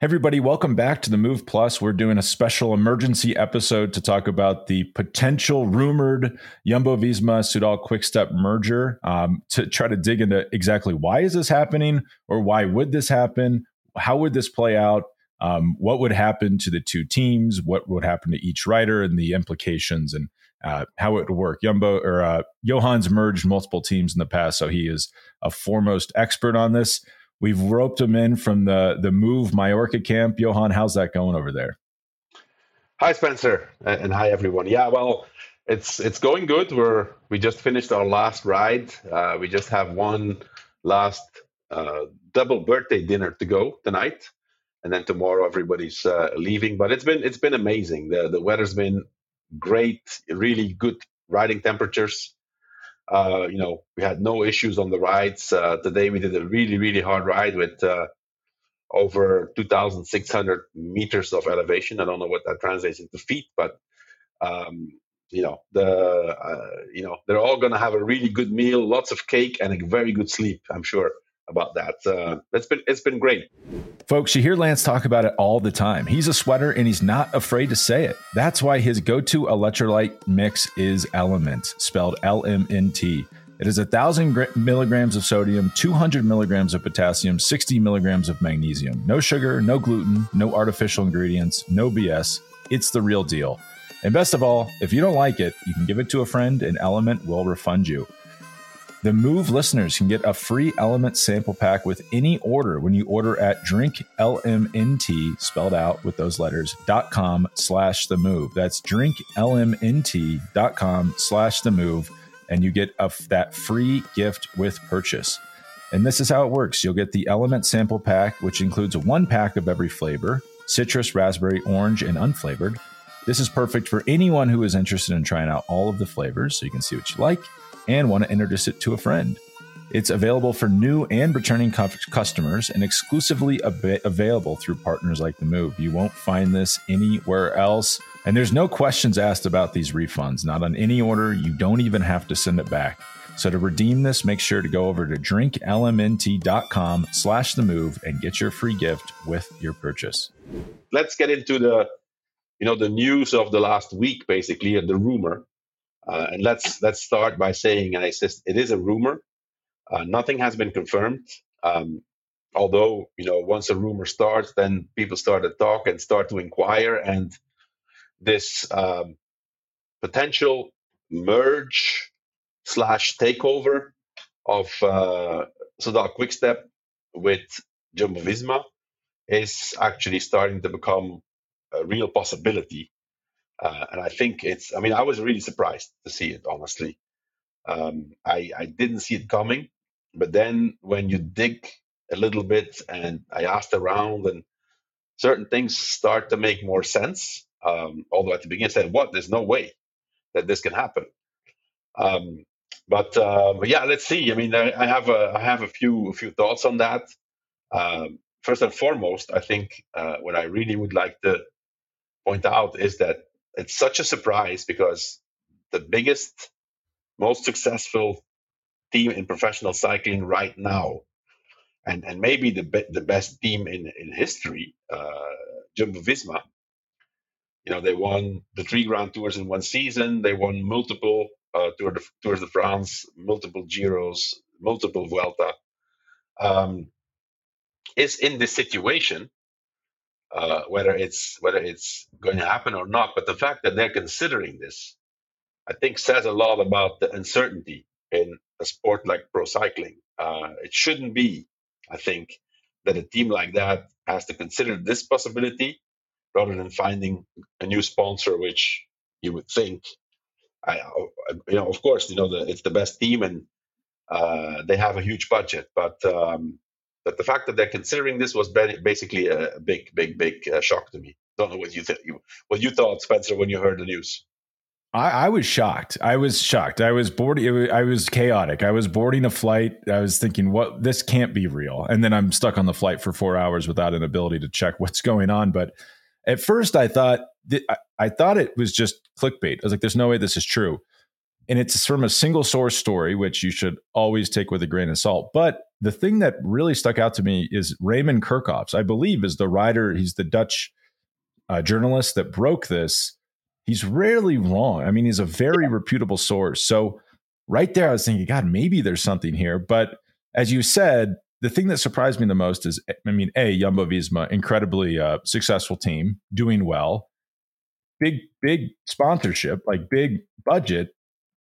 everybody, welcome back to the Move Plus. We're doing a special emergency episode to talk about the potential rumored Jumbo Visma Soudal Quickstep merger. Um, to try to dig into exactly why is this happening, or why would this happen? How would this play out? Um, what would happen to the two teams? What would happen to each rider, and the implications, and uh, how it would work. Jumbo or uh, Johan's merged multiple teams in the past, so he is a foremost expert on this. We've roped him in from the the Move Majorca camp. Johan, how's that going over there? Hi, Spencer, and hi everyone. Yeah, well, it's it's going good. We're we just finished our last ride. Uh, we just have one last uh, double birthday dinner to go tonight, and then tomorrow everybody's uh, leaving. But it's been it's been amazing. The the weather's been great, really good riding temperatures. Uh, you know, we had no issues on the rides. Uh, today we did a really, really hard ride with uh, over 2,600 meters of elevation. I don't know what that translates into feet, but um, you know, the uh, you know they're all going to have a really good meal, lots of cake, and a very good sleep. I'm sure about that. Uh, it's been it's been great. Folks, you hear Lance talk about it all the time. He's a sweater and he's not afraid to say it. That's why his go-to electrolyte mix is Element, spelled L-M-N-T. It is a thousand milligrams of sodium, 200 milligrams of potassium, 60 milligrams of magnesium. No sugar, no gluten, no artificial ingredients, no BS. It's the real deal. And best of all, if you don't like it, you can give it to a friend and Element will refund you. The Move listeners can get a free Element sample pack with any order when you order at drinklmnt, spelled out with those letters, dot com slash the move. That's drinklmnt dot com slash the move, and you get a, that free gift with purchase. And this is how it works. You'll get the Element sample pack, which includes one pack of every flavor citrus, raspberry, orange, and unflavored. This is perfect for anyone who is interested in trying out all of the flavors so you can see what you like and want to introduce it to a friend. It's available for new and returning customers and exclusively ab- available through partners like The Move. You won't find this anywhere else. And there's no questions asked about these refunds, not on any order. You don't even have to send it back. So to redeem this, make sure to go over to drinklmnt.com slash the move and get your free gift with your purchase. Let's get into the you know the news of the last week basically and the rumor uh, and let's let's start by saying, and I insist, it is a rumor. Uh, nothing has been confirmed. Um, although you know, once a rumor starts, then people start to talk and start to inquire, and this um, potential merge slash takeover of uh, Soudal Quickstep with Jumbo Visma is actually starting to become a real possibility. Uh, and I think it's, I mean, I was really surprised to see it, honestly. Um, I, I didn't see it coming. But then when you dig a little bit and I asked around and certain things start to make more sense. Um, although at the beginning I said, what? There's no way that this can happen. Um, but, uh, but yeah, let's see. I mean, I, I, have a I have a few a few thoughts on that. Um, first and foremost, I think uh, what I really would like to point out is that it's such a surprise because the biggest, most successful team in professional cycling right now, and and maybe the be- the best team in in history, uh, Jumbo Visma. You know, they won the three Grand Tours in one season. They won multiple uh, Tour de, Tours de France, multiple Giros, multiple Vuelta. Um, is in this situation uh, whether it's whether it's going to happen or not. But the fact that they're considering this, I think, says a lot about the uncertainty in a sport like pro cycling. Uh, it shouldn't be, I think, that a team like that has to consider this possibility rather than finding a new sponsor, which you would think, I, you know, of course, you know, the, it's the best team and uh, they have a huge budget, but um, but the fact that they're considering this was basically a big, big, big uh, shock to me. Don't know what you th- what you thought, Spencer, when you heard the news. I, I, was shocked. I was shocked. I was boarding. I was chaotic. I was boarding a flight. I was thinking, "What? This can't be real." And then I'm stuck on the flight for four hours without an ability to check what's going on. But at first, I thought I, I thought it was just clickbait. I was like, "There's no way this is true." And it's from a single source story, which you should always take with a grain of salt. But the thing that really stuck out to me is Raymond Kerckhoffs, I believe, is the writer. He's the Dutch uh, journalist that broke this. He's rarely wrong. I mean, he's a very yeah. reputable source. So right there, I was thinking, God, maybe there's something here. But as you said, the thing that surprised me the most is, I mean, a Jumbo Visma, incredibly uh, successful team, doing well, big big sponsorship, like big budget,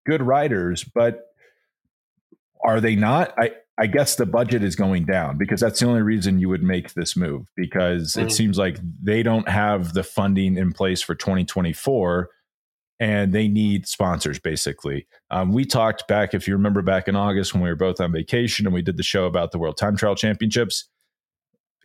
good riders, but are they not? I I guess the budget is going down because that's the only reason you would make this move because mm-hmm. it seems like they don't have the funding in place for 2024 and they need sponsors basically. Um, we talked back, if you remember back in August when we were both on vacation and we did the show about the World Time Trial Championships.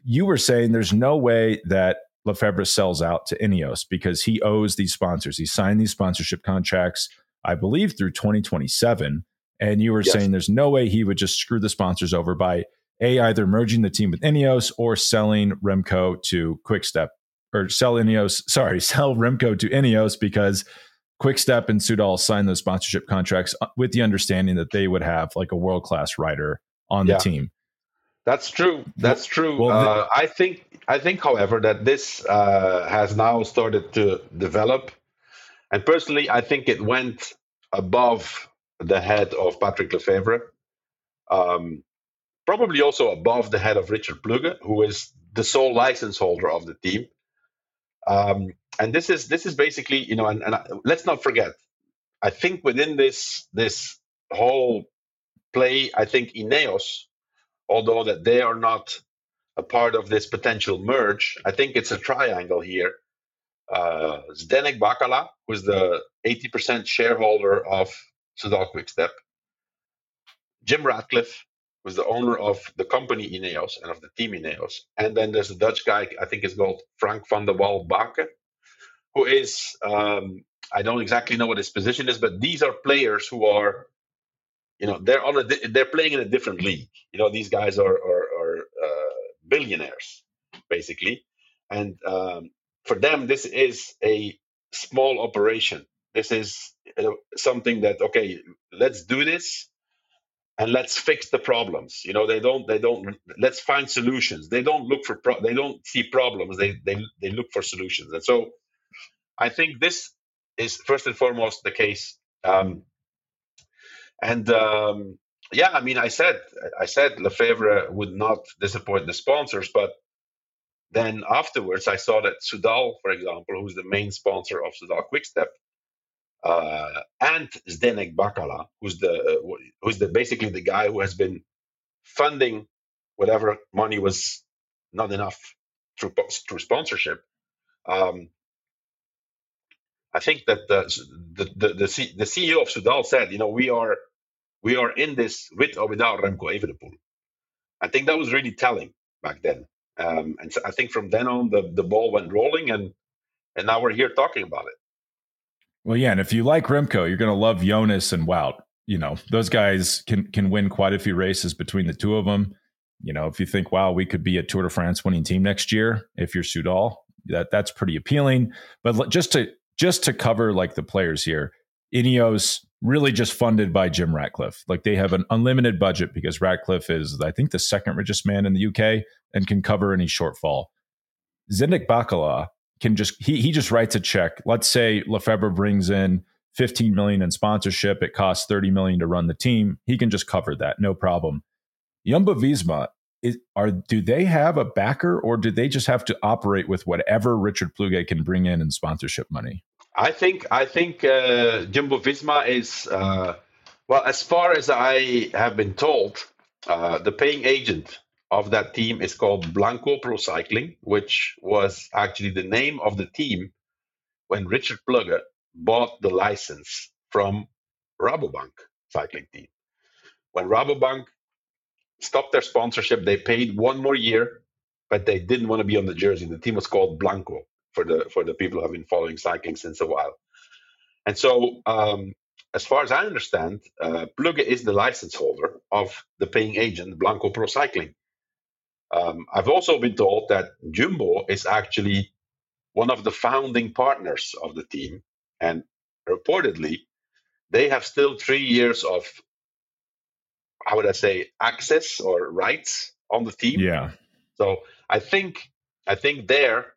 You were saying there's no way that Lefevere sells out to Ineos because he owes these sponsors. He signed these sponsorship contracts, I believe, through 2027. And you were yes. saying there's no way he would just screw the sponsors over by a either merging the team with Ineos or selling Remco to Quickstep or sell Ineos. Sorry, sell Remco to Ineos because Quickstep and Soudal signed those sponsorship contracts uh, with the understanding that they would have like a world class rider on yeah. the team. That's true. That's true. Well, uh, I think. I think, however, that this uh, has now started to develop, and personally, I think it went above the head of Patrick Lefevere, um, probably also above the head of Richard Plugge, who is the sole license holder of the team. Um, and this is this is basically, you know, and, and I, let's not forget, I think within this this whole play, I think Ineos, although that they are not a part of this potential merge, I think it's a triangle here. Uh, Zdenek Bakala, who's the 80% shareholder of Soudal Quickstep. Jim Ratcliffe was the owner of the company Ineos and of the team Ineos. And then there's a Dutch guy, I think it's called Frank van der Wal Bake, who is, um, I don't exactly know what his position is, but these are players who are, you know, they're on a, they're playing in a different league. You know, these guys are, are, are uh, billionaires, basically. And um, for them, this is a small operation. This is something that okay let's do this and let's fix the problems. You know they don't they don't let's find solutions. They don't look for pro- they don't see problems. They they they look for solutions. And so i think this is first and foremost the case. Um, and um, yeah i mean i said i said lefevere would not disappoint the sponsors but then afterwards i saw that Soudal, for example who's the main sponsor of Soudal quickstep uh, and Zdenek Bakala, who's the uh, who's the basically the guy who has been funding whatever money was not enough through through sponsorship. Um, I think that the the the, the, the CEO of Soudal said, you know, we are we are in this with or without Remco Evenepoel. I think that was really telling back then, um, and so I think from then on the the ball went rolling, and and now we're here talking about it. Well, yeah, and if you like Remco, you're going to love Jonas and Wout. You know, those guys can can win quite a few races between the two of them. You know, if you think, wow, we could be a Tour de France winning team next year if you're Soudal, that that's pretty appealing. But just to just to cover like the players here, Ineos really just funded by Jim Ratcliffe. Like they have an unlimited budget because Ratcliffe is, I think, the second richest man in the UK and can cover any shortfall. Zdenek Bakala can just he he just writes a check. Let's say Lefevere brings in 15 million in sponsorship. It costs 30 million to run the team. He can just cover that, no problem. Jumbo Visma is, are do they have a backer or do they just have to operate with whatever Richard Plugge can bring in in sponsorship money? I think I think uh, Jumbo Visma is uh, well, as far as I have been told, uh, the paying agent of that team is called Blanco Pro Cycling, which was actually the name of the team when Richard Plugge bought the license from Rabobank cycling team. When Rabobank stopped their sponsorship, they paid one more year, but they didn't want to be on the jersey. The team was called Blanco for the for the people who have been following cycling since a while. And so, um, as far as I understand, uh, Plugge is the license holder of the paying agent Blanco Pro Cycling. Um, I've also been told that Jumbo is actually one of the founding partners of the team, and reportedly, they have still three years of how would I say access or rights on the team. Yeah. So I think I think there,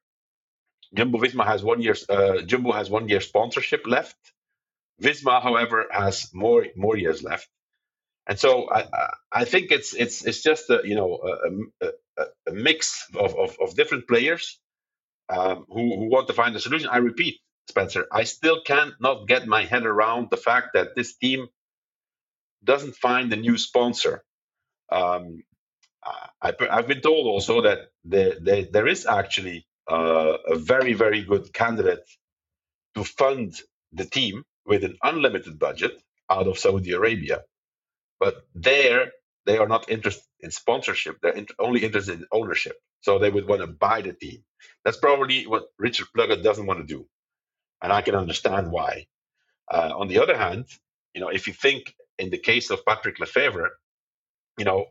Jumbo Visma has one year. Uh, Jumbo has one year sponsorship left. Visma, however, has more more years left, and so I I think it's it's it's just a you know a, a, a mix of, of, of different players um, who who want to find a solution. I repeat, Spencer, I still cannot get my head around the fact that this team doesn't find a new sponsor. Um, I, have been told also that the, the, there is actually uh, a very, very good candidate to fund the team with an unlimited budget out of Saudi Arabia. But there, they are not interested in sponsorship. They're in, only interested in ownership. So they would want to buy the team. That's probably what Richard Plugge doesn't want to do. And I can understand why. Uh, on the other hand, you know, if you think in the case of Patrick Lefevere, you know,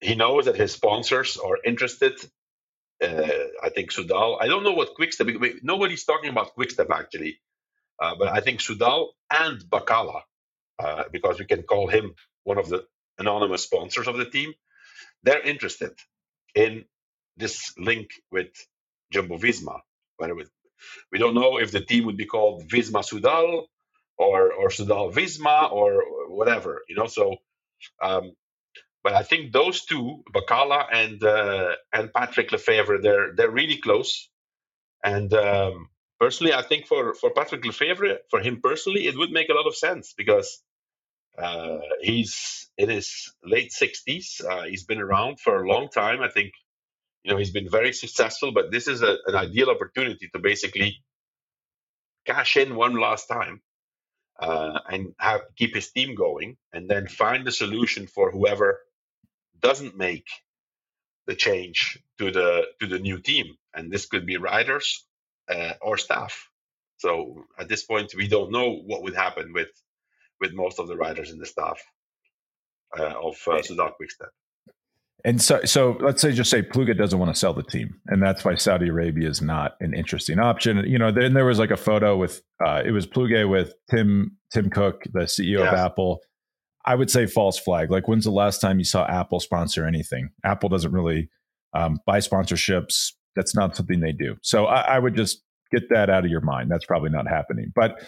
he knows that his sponsors are interested. Uh, I think Soudal. I don't know what Quickstep. Nobody's talking about Quickstep actually, uh, but I think Soudal and Bakala, uh, because we can call him one of the anonymous sponsors of the team, they're interested in this link with Jumbo Visma. We don't know if the team would be called Visma Soudal or or Soudal Visma or whatever, you know. So um, but I think those two, Bakala and uh, and Patrick Lefevere, they're they're really close. And um, personally, I think for for Patrick Lefevere, for him personally, it would make a lot of sense because uh, he's in his late sixties. Uh, he's been around for a long time. I think you know he's been very successful. But this is a, an ideal opportunity to basically cash in one last time uh, and have, keep his team going, and then find a solution for whoever doesn't make the change to the to the new team, and this could be riders uh, or staff. So at this point, we don't know what would happen with with most of the riders and the staff uh, of uh, Soudal Quickstep. And so, so let's say just say Plugge doesn't want to sell the team, and that's why Saudi Arabia is not an interesting option. You know, then there was like a photo with uh, it was Plugge with Tim Tim Cook, the CEO yes. of Apple, I would say false flag. Like, when's the last time you saw Apple sponsor anything? Apple doesn't really um, buy sponsorships. That's not something they do. So I, I, would just get that out of your mind. That's probably not happening. But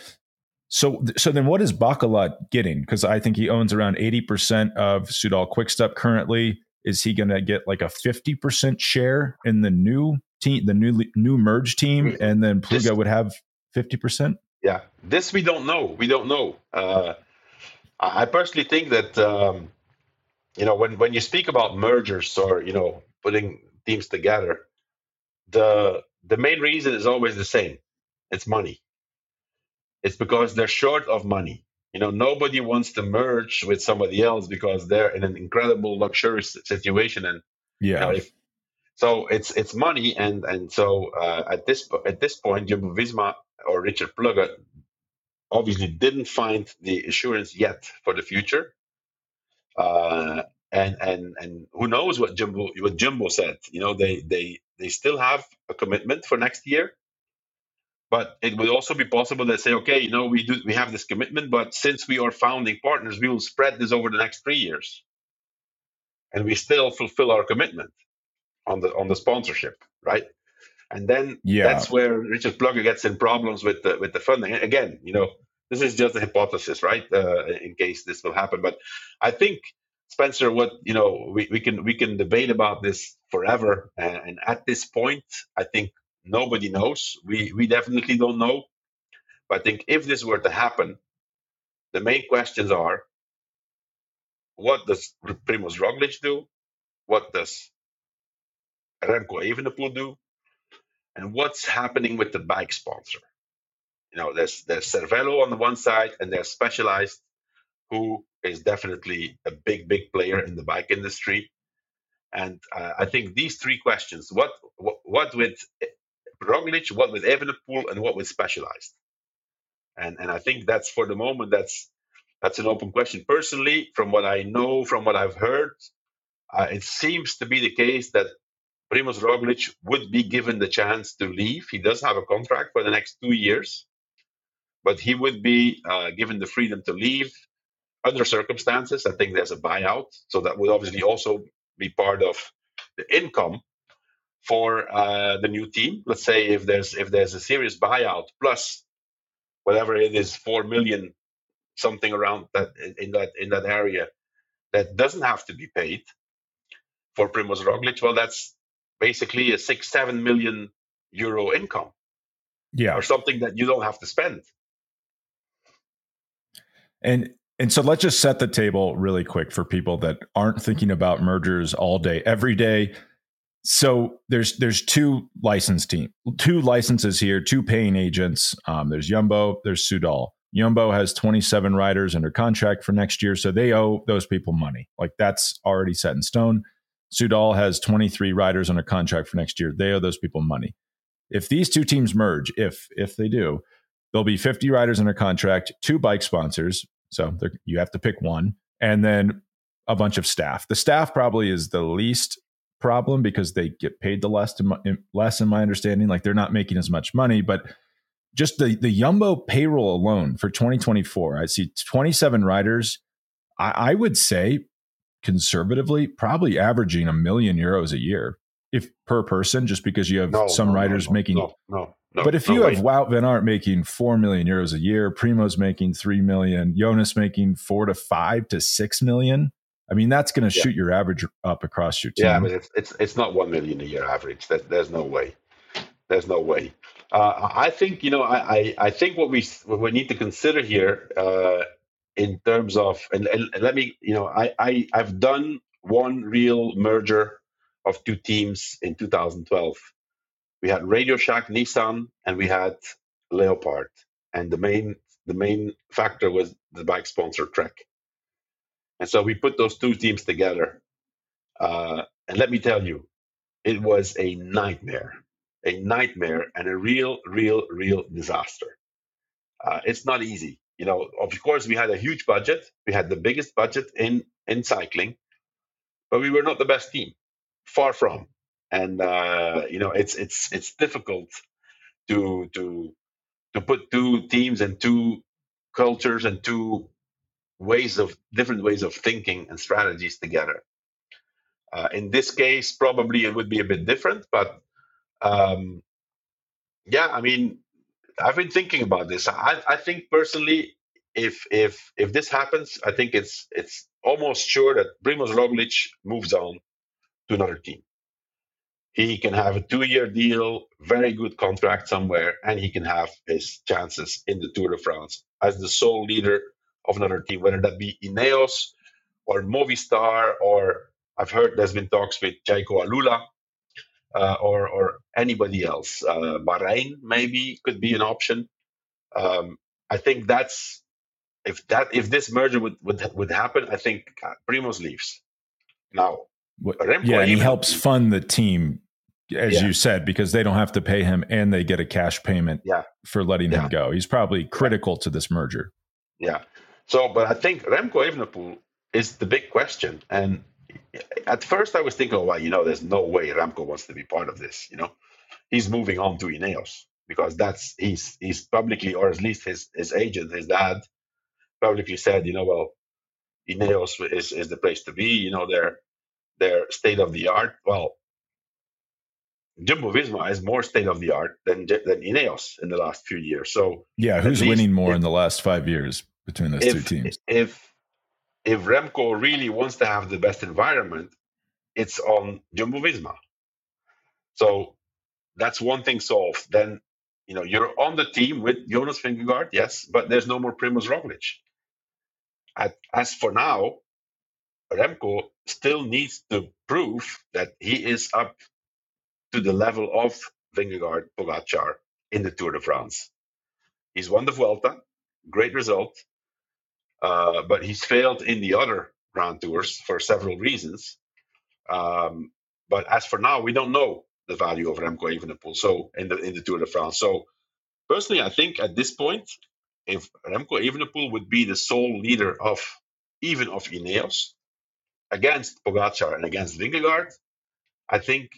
so so then, what is Bakala getting? Because I think he owns around eighty percent of Soudal Quickstep currently. Is he going to get like a fifty percent share in the new team, the new new merge team, mm-hmm. and then Plugge would have fifty percent? Yeah, this we don't know. We don't know. Uh, I personally think that um, you know when when you speak about mergers or you know putting teams together, the the main reason is always the same. It's money. It's because they're short of money. You know, nobody wants to merge with somebody else because they're in an incredible luxurious situation, and yeah. You know, if, so it's it's money, and and so uh, at this at this point, Jumbo Visma or Richard Plugge obviously didn't find the assurance yet for the future. Uh, and and and who knows what Jimbo what Jumbo said? You know, they they they still have a commitment for next year, but it would also be possible to say, okay, you know, we do we have this commitment, but since we are founding partners, we will spread this over the next three years, and we still fulfill our commitment on the on the sponsorship, right? And then yeah. that's where Richard Plugge gets in problems with the with the funding. Again, you know, this is just a hypothesis, right? Uh, in case this will happen, but I think Spencer, what you know, we, we can we can debate about this forever, and, and at this point, I think nobody knows. We we definitely don't know. But I think if this were to happen, the main questions are: What does Primoz Roglic do? What does Remco Evenepoel do? And what's happening with the bike sponsor? You know, there's there's Cervelo on the one side, and there's Specialized, who is definitely a big big player in the bike industry. And uh, I think these three questions: what what, what with Roglic, what with Evenepoel, and what with Specialized. And and I think that's for the moment that's that's an open question. Personally, from what I know, from what I've heard, uh, it seems to be the case that Primoz Roglic would be given the chance to leave. He does have a contract for the next two years. But he would be uh, given the freedom to leave under circumstances. I think there's a buyout, so that would obviously also be part of the income for uh, the new team. Let's say if there's if there's a serious buyout plus whatever it is, four million something around that in that in that area that doesn't have to be paid for Primoz Roglic. Well, that's basically a six seven million euro income. Yeah, or something that you don't have to spend. And and so let's just set the table really quick for people that aren't thinking about mergers all day, every day. So there's there's two license team, two licenses here, two paying agents. Um, there's Yumbo, there's Soudal. Yumbo has 27 riders under contract for next year, so they owe those people money. Like that's already set in stone. Soudal has 23 riders under contract for next year. They owe those people money. If these two teams merge, if if they do, there'll be 50 riders under contract, two bike sponsors, so you have to pick one, and then a bunch of staff. The staff probably is the least problem because they get paid the less, my, less in my understanding. Like they're not making as much money, but just the the Jumbo payroll alone for 2024, I see 27 riders. I, I would say conservatively, probably averaging a million euros a year if per person, just because you have no, some no, riders no, making no, no, but if no, you have Wout Van Aert making four million euros a year, Primo's making three million, Jonas making four to five to six million. I mean, that's going to yeah. shoot your average up across your team. Yeah, I mean, it's it's, it's not one million a year average. That, there's no way. There's no way. Uh, I think you know. I, I, I think what we what we need to consider here uh, in terms of and, and, and let me you know I, I I've done one real merger of two teams in 2012 we had Radio Shack Nissan and we had Leopard. And the main the main factor was the bike sponsor Trek. And so we put those two teams together. Uh, and let me tell you, it was a nightmare, a nightmare, and a real, real, real disaster. Uh, it's not easy. You know, of course, we had a huge budget. We had the biggest budget in in cycling, but we were not the best team. Far from and uh, you know it's it's it's difficult to to to put two teams and two cultures and two ways of different ways of thinking and strategies together. Uh, in this case, probably it would be a bit different, but um, yeah, I mean, I've been thinking about this. I, I think personally, if if if this happens, I think it's it's almost sure that Primoz Roglic moves on to another team he can have a two-year deal, very good contract somewhere, and he can have his chances in the Tour de France as the sole leader of another team, whether that be Ineos or Movistar, or I've heard there's been talks with Jayco AlUla uh, or or anybody else. Uh, Bahrain maybe could be an option. Um, I think that's if that if this merger would would, would happen, I think Primoz leaves. Now, Remco yeah, he helps fund the team as yeah. you said, because they don't have to pay him and they get a cash payment yeah. for letting yeah. him go. He's probably critical to this merger. Yeah. So, but I think Remco Evenepoel is the big question. And at first I was thinking, oh, well, you know, there's no way Remco wants to be part of this. You know, he's moving on to Ineos because that's he's he's publicly, or at least his his agent, his dad, publicly said, you know, well, Ineos is is the place to be. You know, they're they're state of the art. Well, Jumbo Visma is more state of the art than than Ineos in the last few years. So yeah, who's winning more if, in the last five years between those if, two teams? If if Remco really wants to have the best environment, it's on Jumbo Visma. So that's one thing solved. Then you know you're on the team with Jonas Vingegaard, yes, but there's no more Primoz Roglic. At, as for now, Remco still needs to prove that he is up to the level of Vingegaard, Pogacar in the Tour de France. He's won the Vuelta, great result, uh, but he's failed in the other Grand Tours for several reasons. Um, but as for now, we don't know the value of Remco Evenepoel. So in the in the Tour de France. So personally, I think at this point, if Remco Evenepoel would be the sole leader of even of Ineos against Pogacar and against Vingegaard, I think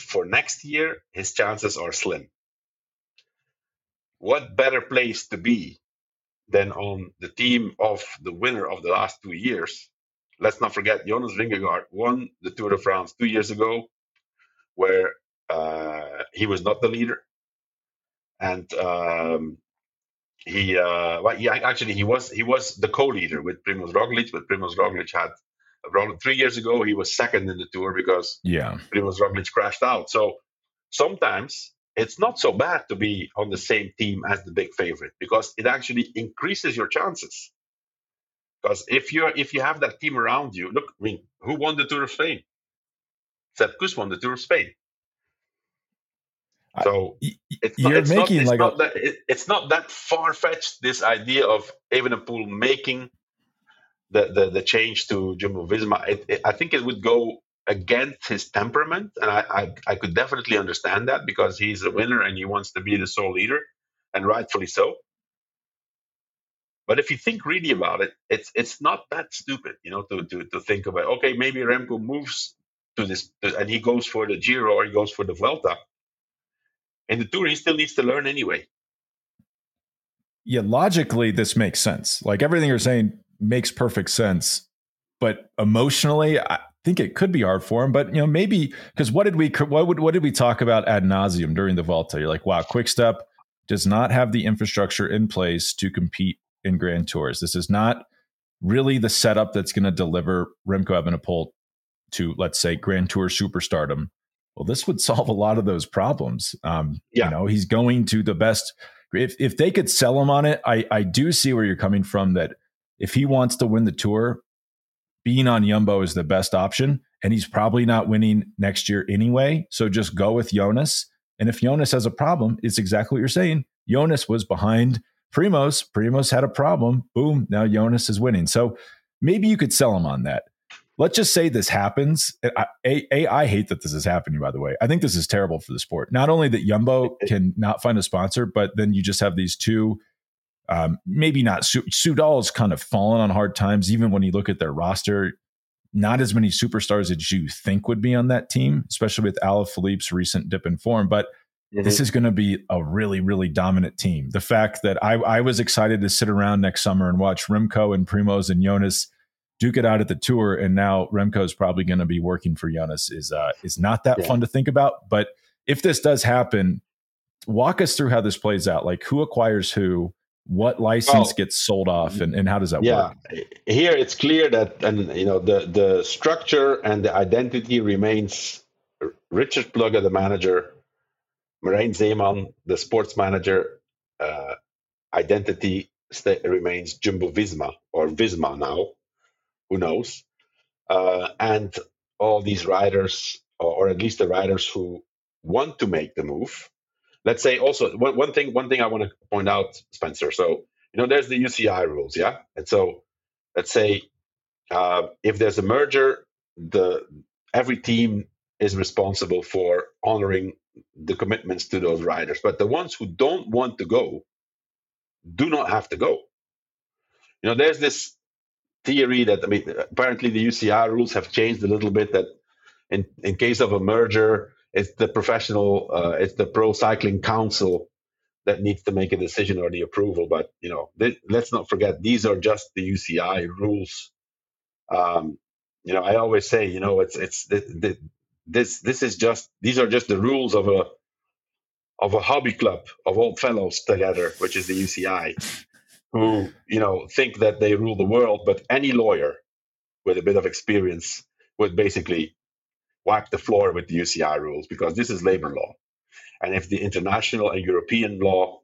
for next year, his chances are slim. What better place to be than on the team of the winner of the last two years. Let's not forget Jonas Vingegaard won the Tour de France two years ago, where uh, he was not the leader, and um, he uh, well, yeah, actually he was he was the co-leader with Primoz Roglic, but Primoz Roglic had a problem. Three years ago, he was second in the Tour because yeah, Primoz Roglic crashed out. So sometimes it's not so bad to be on the same team as the big favorite because it actually increases your chances. Because if you are if you have that team around you, look, I mean, who won the Tour of Spain? Sepp Kuss won the Tour of Spain. So it's not, it's not, it's like not a... that it, it's not that far fetched. This idea of Evenepoel making the, the the change to Jumbo Visma, it, it, I think it would go against his temperament, and I, I, I could definitely understand that because he's a winner and he wants to be the sole leader, and rightfully so. But if you think really about it, it's it's not that stupid, you know, to to, to think about okay, maybe Remco moves to this and he goes for the Giro or he goes for the Vuelta. In the Tour, he still needs to learn anyway. Yeah, logically, this makes sense. Like everything you're saying makes perfect sense. But emotionally, I, think it could be hard for him, but you know, maybe because what did we what would what did we talk about ad nauseum during the Vuelta? You're like, wow, Quick Step does not have the infrastructure in place to compete in Grand Tours. This is not really the setup that's going to deliver Remco Evenepoel to, let's say, Grand Tour superstardom. Well, this would solve a lot of those problems. Um, yeah. You know, he's going to the best. If if they could sell him on it, I I do see where you're coming from. That if he wants to win the tour, being on Yumbo is the best option. And he's probably not winning next year anyway. So just go with Jonas. And if Jonas has a problem, it's exactly what you're saying. Jonas was behind Primoz. Primoz had a problem. Boom. Now Jonas is winning. So maybe you could sell him on that. Let's just say this happens. I, a, a, I hate that this is happening, by the way. I think this is terrible for the sport. Not only that Yumbo can not find a sponsor, but then you just have these two um, maybe not. Soudal has kind of fallen on hard times, even when you look at their roster. Not as many superstars as you think would be on that team, especially with Alaphilippe's recent dip in form. But mm-hmm. this is going to be a really, really dominant team. The fact that I, I was excited to sit around next summer and watch Remco and Primoz and Jonas duke it out at the tour, and now Remco is probably going to be working for Jonas is uh, is not that yeah. fun to think about. But if this does happen, walk us through how this plays out. Like who acquires who, what license gets sold off and, and how does that yeah. work? Here it's clear that and you know the the structure and the identity remains richard plugge the manager Marijn Zeeman the sports manager uh, identity st- remains jumbo visma or visma now who knows? Uh, and all these riders or, or at least the riders who want to make the move let's say also one, one thing one thing i want to point out spencer. So you know there's the uci rules yeah? And so let's say uh, if there's a merger the every team is responsible for honoring the commitments to those riders. But the ones who don't want to go do not have to go. You know there's this theory that i mean apparently the uci rules have changed a little bit that in, in case of a merger it's the professional, uh, it's the Pro Cycling Council that needs to make a decision or the approval. But you know, th- let's not forget these are just the UCI rules. Um, you know, I always say, you know, it's it's this this is just these are just the rules of a of a hobby club of old fellows together, which is the UCI, who you know think that they rule the world. But any lawyer with a bit of experience would basically wipe the floor with the UCI rules because this is labor law. And if the international and European law,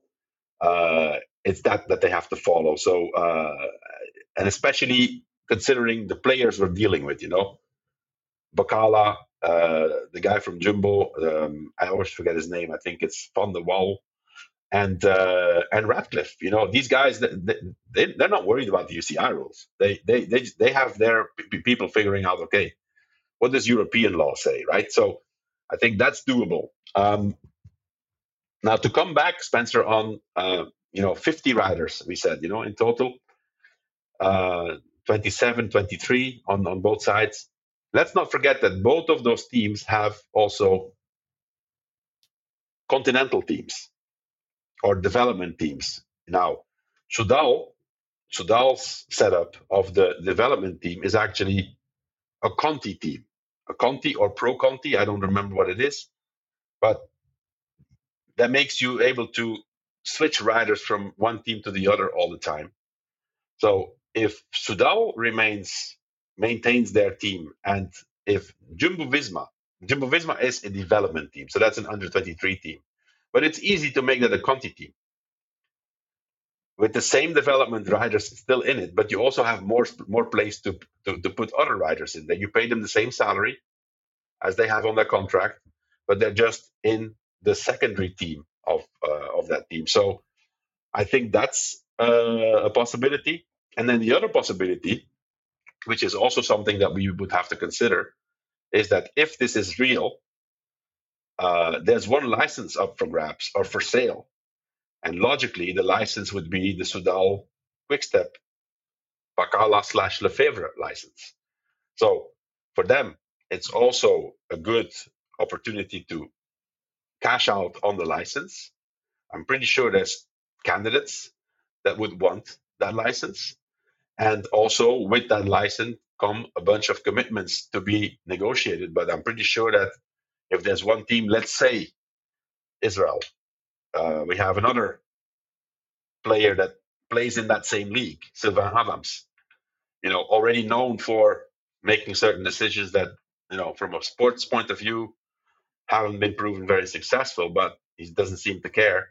uh, it's that that they have to follow. So, uh, and especially considering the players we're dealing with, you know, Bakala, uh, the guy from Jumbo, um, I always forget his name. I think it's Van der Wal, and uh, and Ratcliffe. You know, these guys they, they're not worried about the UCI rules. They they they they have their p- people figuring out. Okay, what does European law say, right? So I think that's doable. Um, now to come back, Spencer, on uh, you know 50 riders, we said, you know, in total, uh, 27, 23 on on both sides. Let's not forget that both of those teams have also continental teams or development teams. Now, Soudal Soudal's setup of the development team is actually a Conti team, a Conti or Pro Conti. I don't remember what it is, but that makes you able to switch riders from one team to the other all the time. So if Soudal remains maintains their team, and if Jumbo Visma, Jumbo Visma is a development team, so that's an under 23 team, but it's easy to make that a Conti team with the same development riders still in it, but you also have more more place to, to, to put other riders in there. You pay them the same salary as they have on their contract, but they're just in the secondary team of uh, of that team. So I think that's uh, a possibility. And then the other possibility, which is also something that we would have to consider, is that if this is real, uh, there's one license up for grabs or for sale and logically, the license would be the Soudal Quickstep Bakala slash Lefevere license. So for them, it's also a good opportunity to cash out on the license. I'm pretty sure there's candidates that would want that license. And also with that license come a bunch of commitments to be negotiated. But I'm pretty sure that if there's one team, let's say Israel, uh, we have another player that plays in that same league, Sylvan Adams. You know, already known for making certain decisions that, you know, from a sports point of view, haven't been proven very successful, but he doesn't seem to care.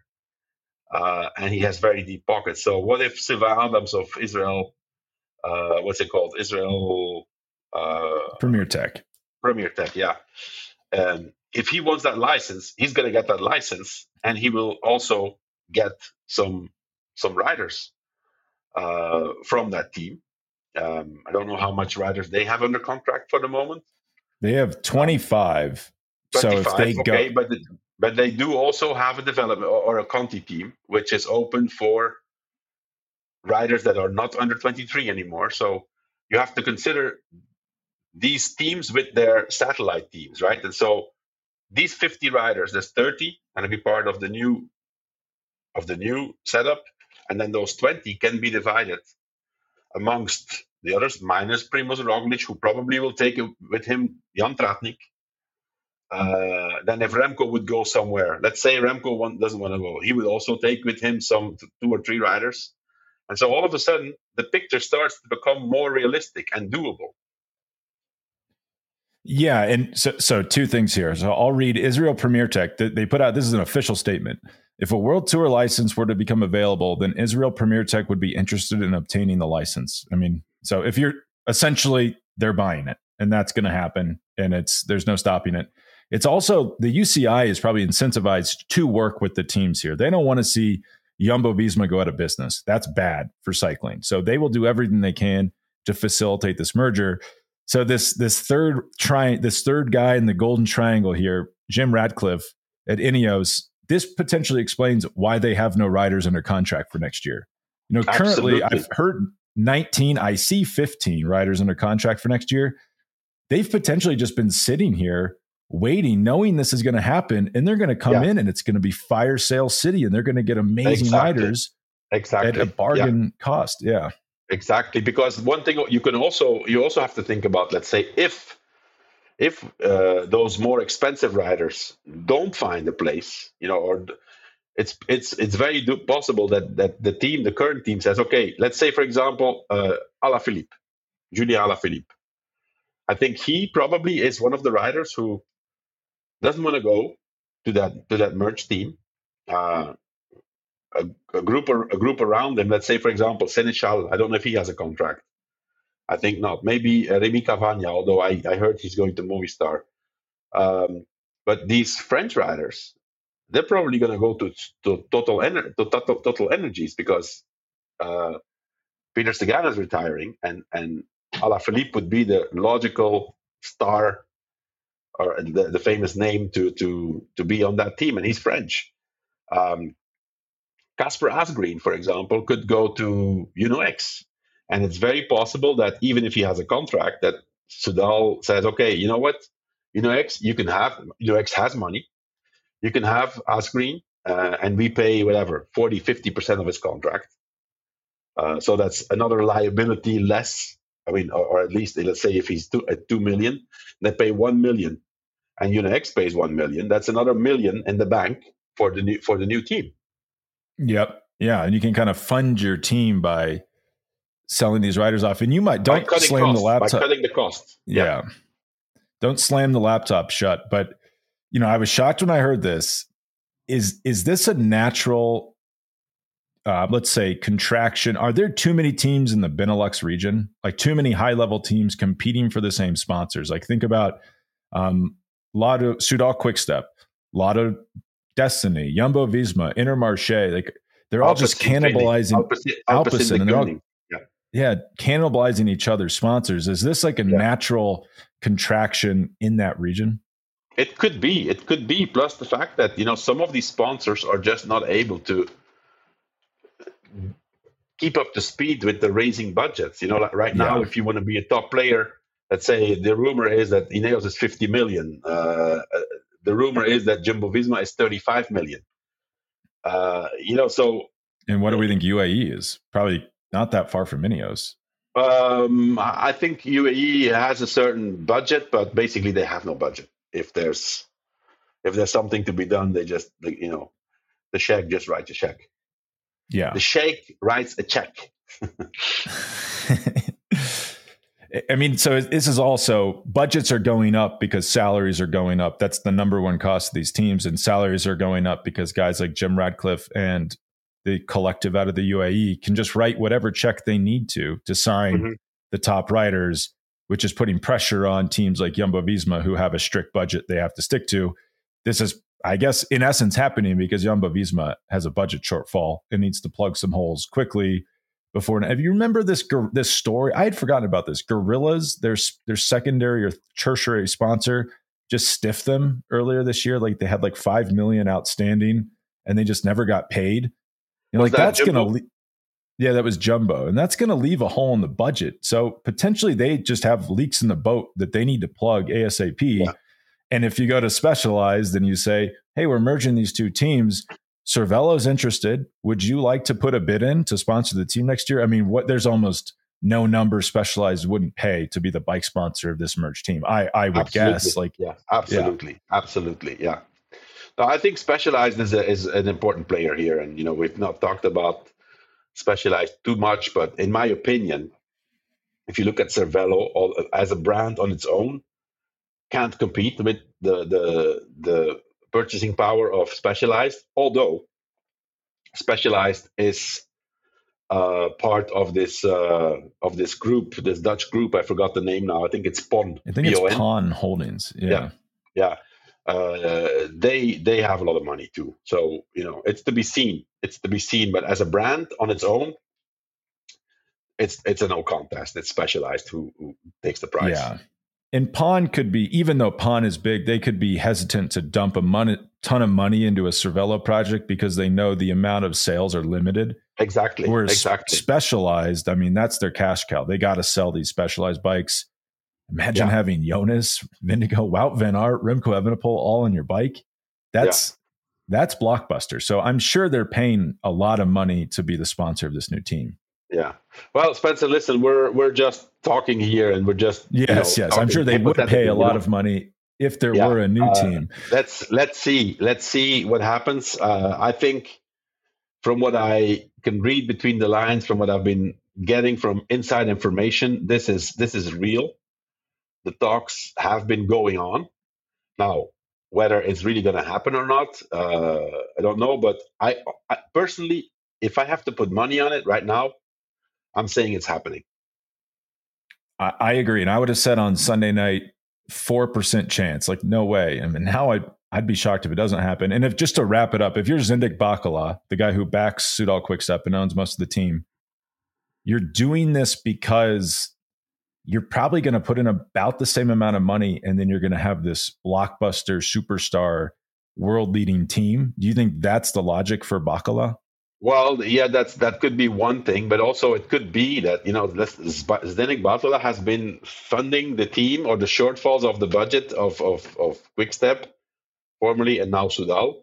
Uh, and he has very deep pockets. So what if Sylvan Adams of Israel, uh, what's it called? Israel uh, Premier Tech. Premier Tech, yeah. Um, if he wants that license, he's going to get that license, and he will also get some some riders uh, from that team. Um, I don't know how much riders they have under contract for the moment. They have 25. 25 so if they okay, go, but the, but they do also have a development or a Conti team, which is open for riders that are not under 23 anymore. So you have to consider these teams with their satellite teams, right? And so these 50 riders, there's 30 going to be part of the new of the new setup, and then those 20 can be divided amongst the others, minus Primoz Roglic, who probably will take with him Jan Tratnik. Uh, then if Remco would go somewhere, let's say Remco doesn't want to go, he would also take with him some two or three riders. And so all of a sudden, the picture starts to become more realistic and doable. Yeah, and so so two things here. So I'll read Israel Premier Tech. They put out this is an official statement. If a World Tour license were to become available, then Israel Premier Tech would be interested in obtaining the license. I mean, so if you're essentially they're buying it, and that's going to happen, and it's there's no stopping it. It's also the UCI is probably incentivized to work with the teams here. They don't want to see Jumbo Visma go out of business. That's bad for cycling. So they will do everything they can to facilitate this merger. So this this third try this third guy in the golden triangle here, Jim Ratcliffe at Ineos, this potentially explains why they have no riders under contract for next year. You know, Absolutely. currently I've heard 19, I see 15 riders under contract for next year. They've potentially just been sitting here waiting, knowing this is going to happen, and they're going to come yeah. in and it's going to be fire sale city and they're going to get amazing exactly. riders exactly. at a bargain yeah. cost. Yeah. Exactly. Because one thing you can also you also have to think about, let's say if if uh, those more expensive riders don't find a place, you know, or it's it's it's very do- possible that that the team, the current team, says, okay, let's say for example, uh, Alaphilippe, Julien Alaphilippe. I think he probably is one of the riders who doesn't want to go to that to that merge team. Uh, a, a, group or a group around him. Let's say, for example, Sénéchal. I don't know if he has a contract. I think not. Maybe uh, Remy Cavagna, although I, I heard he's going to Movistar. Um, but these French riders, they're probably going to go to to Total, Ener- to Total, Total Energies because uh, Peter Sagan is retiring, and and Alaphilippe would be the logical star or the, the famous name to to to be on that team, and he's French. Um, Kasper Asgreen, for example, could go to Uno-X and it's very possible that even if he has a contract, that Soudal says, okay, you know what, Uno-X, you can have Uno-X has money, you can have Asgreen, uh, and we pay whatever 40, 50 percent of his contract, Uh, so that's another liability less. I mean, or, or, at least let's say if he's two, at two million, they pay one million, and Uno-X pays one million. That's another million in the bank for the new for the new team. Yep. Yeah, and you can kind of fund your team by selling these riders off, and you might don't slam the laptop by cutting the cost. Yeah. yeah, don't slam the laptop shut. But you know, I was shocked when I heard this. Is is this a natural uh, let's say contraction are there too many teams in the benelux region like too many high level teams competing for the same sponsors like think about um, lotto Soudal quickstep lotto Dstny jumbo visma intermarché like they're all just cannibalizing Alpecin, and they're all, yeah. yeah cannibalizing each other's sponsors is this like a yeah. natural contraction in that region it could be it could be plus the fact that you know some of these sponsors are just not able to keep up to speed with the raising budgets. You know, like right now, yeah. if you want to be a top player, let's say the rumor is that Ineos is 50 million. Uh, the rumor is that Jumbo Visma is 35 million. Uh, you know, so. And what do we think UAE is? Probably not that far from Ineos. Um, I think UAE has a certain budget, but basically they have no budget. If there's if there's something to be done, they just you know the sheikh just writes a check. Yeah. The sheikh writes a check. I mean, so this is also budgets are going up because salaries are going up. That's the number one cost of these teams, and salaries are going up because guys like Jim Ratcliffe and the collective out of the UAE can just write whatever check they need to to sign mm-hmm. the top writers, which is putting pressure on teams like Jumbo Visma who have a strict budget they have to stick to. This is I guess in essence happening because Jumbo Visma has a budget shortfall and needs to plug some holes quickly before. If you remember this this story, I had forgotten about this. Gorillas, their their secondary or tertiary sponsor, just stiffed them earlier this year. Like they had like five million outstanding, and they just never got paid. Know, like that that's Jumbo? gonna. Le- yeah, that was Jumbo, and that's going to leave a hole in the budget. So potentially, they just have leaks in the boat that they need to plug ASAP. Yeah. And if you go to specialized and you say, hey, we're merging these two teams, Cervelo's interested. Would you like to put a bid in to sponsor the team next year? I mean, what there's almost no number specialized wouldn't pay to be the bike sponsor of this merged team. I I would absolutely. guess like yeah, absolutely, yeah. absolutely, yeah. Now I think specialized is a, is an important player here, and you know we've not talked about specialized too much, but in my opinion, if you look at Cervelo all, as a brand on its own, can't compete with the the the purchasing power of Specialized. Although Specialized is uh, part of this uh, of this group, this Dutch group. I forgot the name now. I think it's PON. I think P-O-N. it's PON Holdings. Yeah, yeah. yeah. Uh, they they have a lot of money too. So you know, it's to be seen. It's to be seen. But as a brand on its own, it's it's a no contest. It's Specialized who, who takes the prize. Yeah and PON could be, even though PON is big, they could be hesitant to dump a money, ton of money into a Cervelo project because they know the amount of sales are limited. Exactly. Whereas exactly. specialized, I mean, that's their cash cow. They got to sell these specialized bikes. Imagine yeah. having Jonas, Vingegaard, Wout Van Aert, Remco Evenepoel all on your bike. That's yeah. that's blockbuster. So I'm sure they're paying a lot of money to be the sponsor of this new team. Yeah. Well, Spencer, listen, we're we're just talking here, and we're just yes, you know, yes. I'm sure they would pay a lot of money if there yeah. were a new uh, team. Let's let's see, let's see what happens. Uh, I think, from what I can read between the lines, from what I've been getting from inside information, this is this is real. The talks have been going on. Now, whether it's really going to happen or not, uh, I don't know. But I, I personally, if I have to put money on it right now, I'm saying it's happening. I, I agree. And I would have said on Sunday night, 4% chance. Like, no way. I mean, now I, I'd be shocked if it doesn't happen. And if just to wrap it up, if you're Zdenek Bakala, the guy who backs Soudal Quickstep and owns most of the team, you're doing this because you're probably going to put in about the same amount of money and then you're going to have this blockbuster superstar world leading team. Do you think that's the logic for Bakala? Well, yeah, that's that could be one thing, but also it could be that you know Zdenek Bakala has been funding the team or the shortfalls of the budget of of of Quickstep, formerly and now Soudal,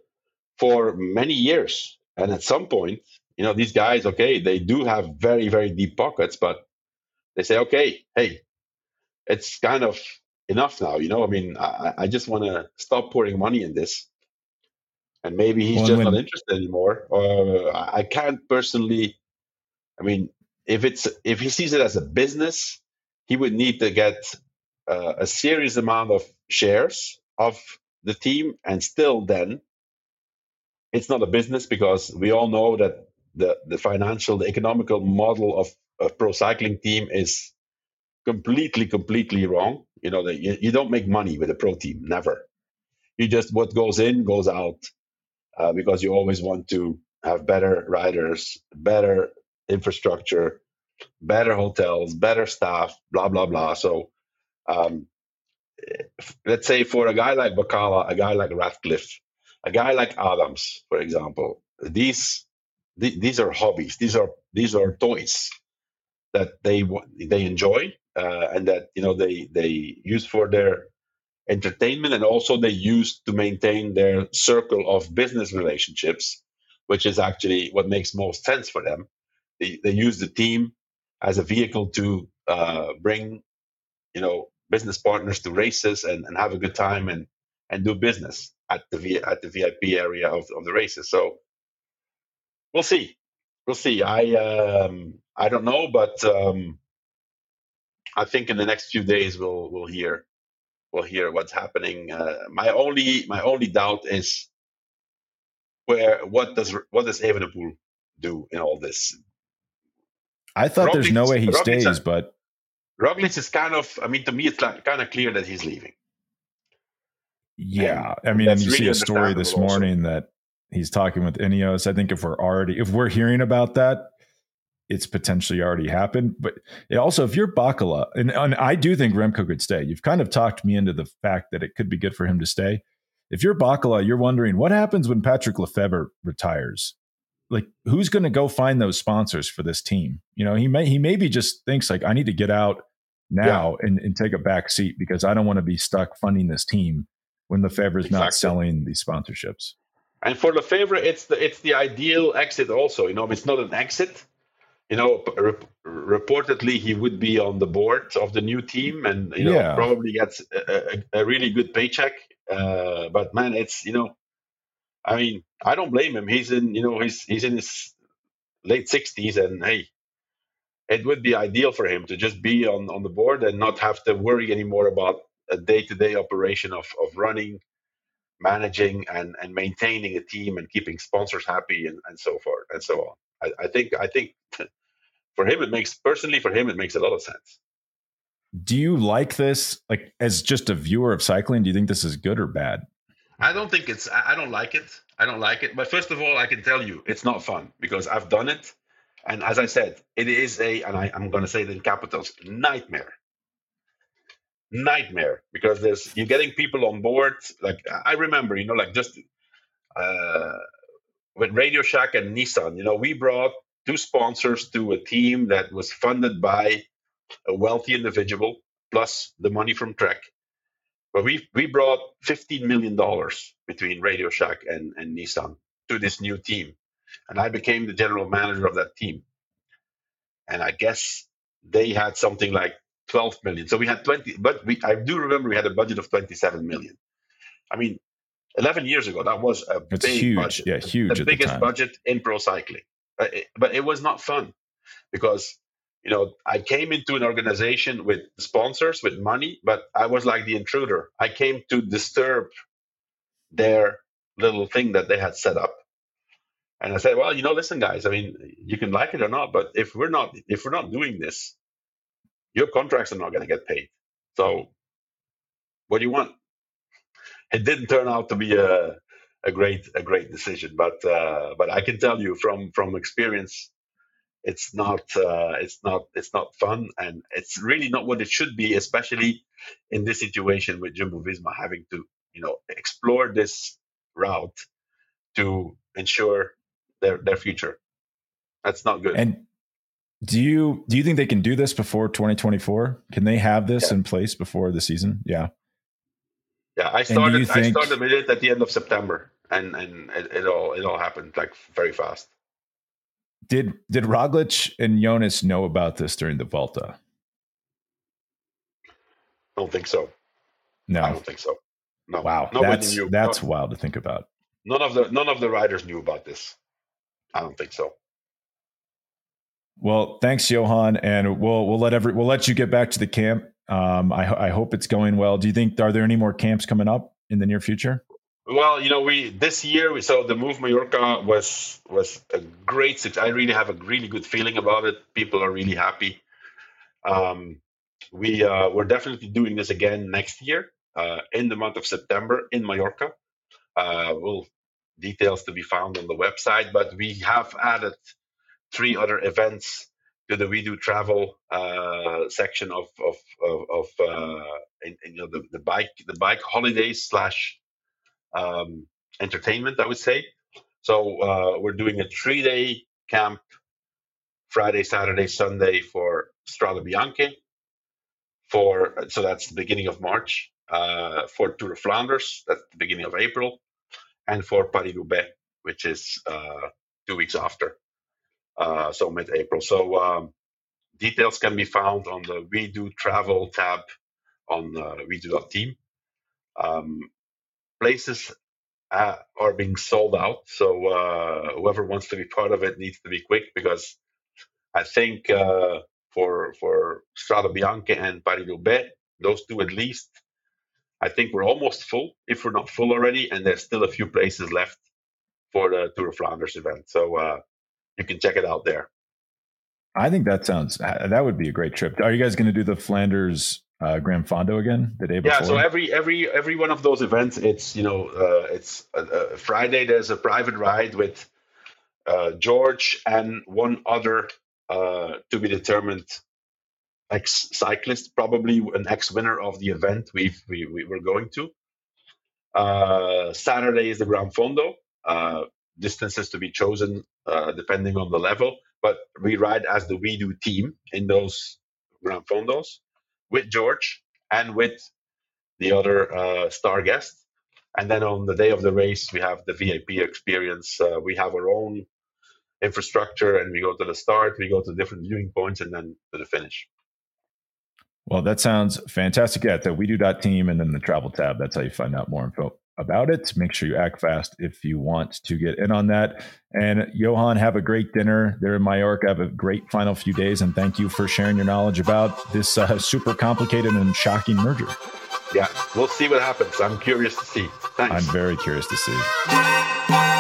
for many years, and at some point, you know, these guys, okay, they do have very, very deep pockets, but they say, okay, hey, it's kind of enough now. You know, I mean, I, I just want to stop pouring money in this. And maybe he's well, just not interested anymore. Or I can't personally. I mean, if it's if he sees it as a business, he would need to get uh, a serious amount of shares of the team, and still then it's not a business because we all know that the the financial, the economical model of a pro cycling team is completely, completely wrong. You know, that you, you don't make money with a pro team, never. You just what goes in goes out uh, because you always want to have better riders, better infrastructure, better hotels, better staff, blah blah blah. So, um, let's say for a guy like Bakala, a guy like Ratcliffe, a guy like Adams, for example, these these are hobbies. These are these are toys that they they enjoy uh, and that you know they they use for their entertainment and also they use to maintain their circle of business relationships which is actually what makes most sense for them. They, they use the team as a vehicle to uh, bring you know business partners to races and, and have a good time and and do business at the v, at the vip area of, of the races. So we'll see. We'll see. I um i don't know but um I think in the next few days we'll we'll hear we'll hear what's happening. Uh, my only my only doubt is where what does what does Evenepoel do in all this? I thought Roglic, there's no way he Roglic stays, is, but Roglic is kind of. I mean, to me, it's like, kind of clear that he's leaving. Yeah, and I mean, and you really see a story this morning also. that he's talking with Ineos. I think if we're already if we're hearing about that, it's potentially already happened. But also, if you're Bakala, and, and, I do think Remco could stay. You've kind of talked me into the fact that it could be good for him to stay. If you're Bakala, you're wondering what happens when Patrick Lefevere retires. Like, who's going to go find those sponsors for this team? You know, he may he maybe just thinks like, I need to get out now yeah. and, and take a back seat because I don't want to be stuck funding this team when Lefevere's exactly. not selling these sponsorships. And for Lefevere, it's the it's the ideal exit. Also, you know, it's not an exit you know, reportedly he would be on the board of the new team, and you know yeah. probably gets a, a, a, really good paycheck. Uh, but man, it's you know, I mean, I don't blame him. He's in you know he's he's in his late sixties, and hey, it would be ideal for him to just be on on the board and not have to worry anymore about a day to day operation of of running managing and, and maintaining a team and keeping sponsors happy and, and so forth and so on. I, I think I think for him, it makes personally for him, it makes a lot of sense. Do you like this? Like as just a viewer of cycling, do you think this is good or bad? I don't think it's. I don't like it. I don't like it. But first of all, I can tell you, it's not fun because I've done it, and as I said, it is a, and I, I'm going to say it in capitals, nightmare nightmare because there's you're getting people on board like i remember you know like just uh with radio shack and nissan you know we brought two sponsors to a team that was funded by a wealthy individual plus the money from Trek. But we we brought fifteen million dollars between Radio Shack and, and Nissan to this new team, and I became the general manager of that team. And I guess they had something like twelve million. So we had twenty, but we I do remember we had a budget of twenty seven million. I mean, eleven years ago that was a it's big huge, budget, yeah, huge, the biggest the budget in pro cycling. But it, but it was not fun because you know I came into an organization with sponsors with money, but I was like the intruder. I came to disturb their little thing that they had set up. And I said, well, you know, listen, guys. I mean, you can like it or not, but if we're not if we're not doing this, your contracts are not going to get paid. So, what do you want? It didn't turn out to be a a great a great decision. But uh, but I can tell you from from experience, it's not uh, it's not it's not fun, and it's really not what it should be, especially in this situation with Jumbo Visma having to you know explore this route to ensure their their future. That's not good. And do you do you think they can do this before 2024? Can they have this yeah. in place before the season? Yeah. Yeah, I started. Think, I started with it at the end of September, and and it, it, all it all happened like very fast. Did did Roglic and Jonas know about this during the Vuelta? I don't think so. No, I don't think so. No. Wow, Nobody that's knew. that's No- wild to think about. none of the none of the riders knew about this. I don't think so. Well, thanks, Johan, and we'll we'll let every we'll let you get back to the camp. Um, I I hope it's going well. Do you think are there any more camps coming up in the near future? Well, you know, we this year we saw the move Mallorca was was a great success. I really have a really good feeling about it. People are really happy. Um, we uh, we're definitely doing this again next year uh, in the month of September in Mallorca. Uh, will details to be found on the website, but we have added three other events to the We Do Travel uh, section of of of, of uh, in, in, you know the, the bike the bike holidays slash um, entertainment, I would say. So uh, we're doing a three day camp Friday, Saturday, Sunday for Strade Bianche. For so that's the beginning of March. Uh, for Tour of Flanders, that's the beginning of April, and for Paris Roubaix, which is uh, two weeks after, uh, so mid-April. So um, details can be found on the We Do Travel tab on uh, WeDo.team. Um, places uh, are being sold out. So uh, whoever wants to be part of it needs to be quick because I think uh, for for Strade Bianche and Paris Roubaix, those two at least, I think we're almost full, if we're not full already, and there's still a few places left for the Tour of Flanders event. So uh, you can check it out there. I think that sounds that would be a great trip. Are you guys going to do the Flanders uh, Grand Fondo again the day before? Yeah, so every every every one of those events, it's you know, uh, it's uh, uh, Friday. There's a private ride with uh, George and one other uh, to be determined ex cyclist, probably an ex winner of the event we've, we we were going to. Uh, Saturday is the Grand Fondo. Uh, distances to be chosen uh, depending on the level, but we ride as the We Do team in those Grand Fondos with George and with the other uh, star guest. And then on the day of the race, we have the VIP experience. Uh, we have our own infrastructure and we go to the start, we go to different viewing points, and then to the finish. Well, that sounds fantastic. Yeah, the we do dot team and then the travel tab. That's how you find out more info about it. Make sure you act fast if you want to get in on that. And Johan, have a great dinner there in Mallorca. Have a great final few days. And thank you for sharing your knowledge about this uh, super complicated and shocking merger. Yeah, we'll see what happens. I'm curious to see. Thanks. I'm very curious to see.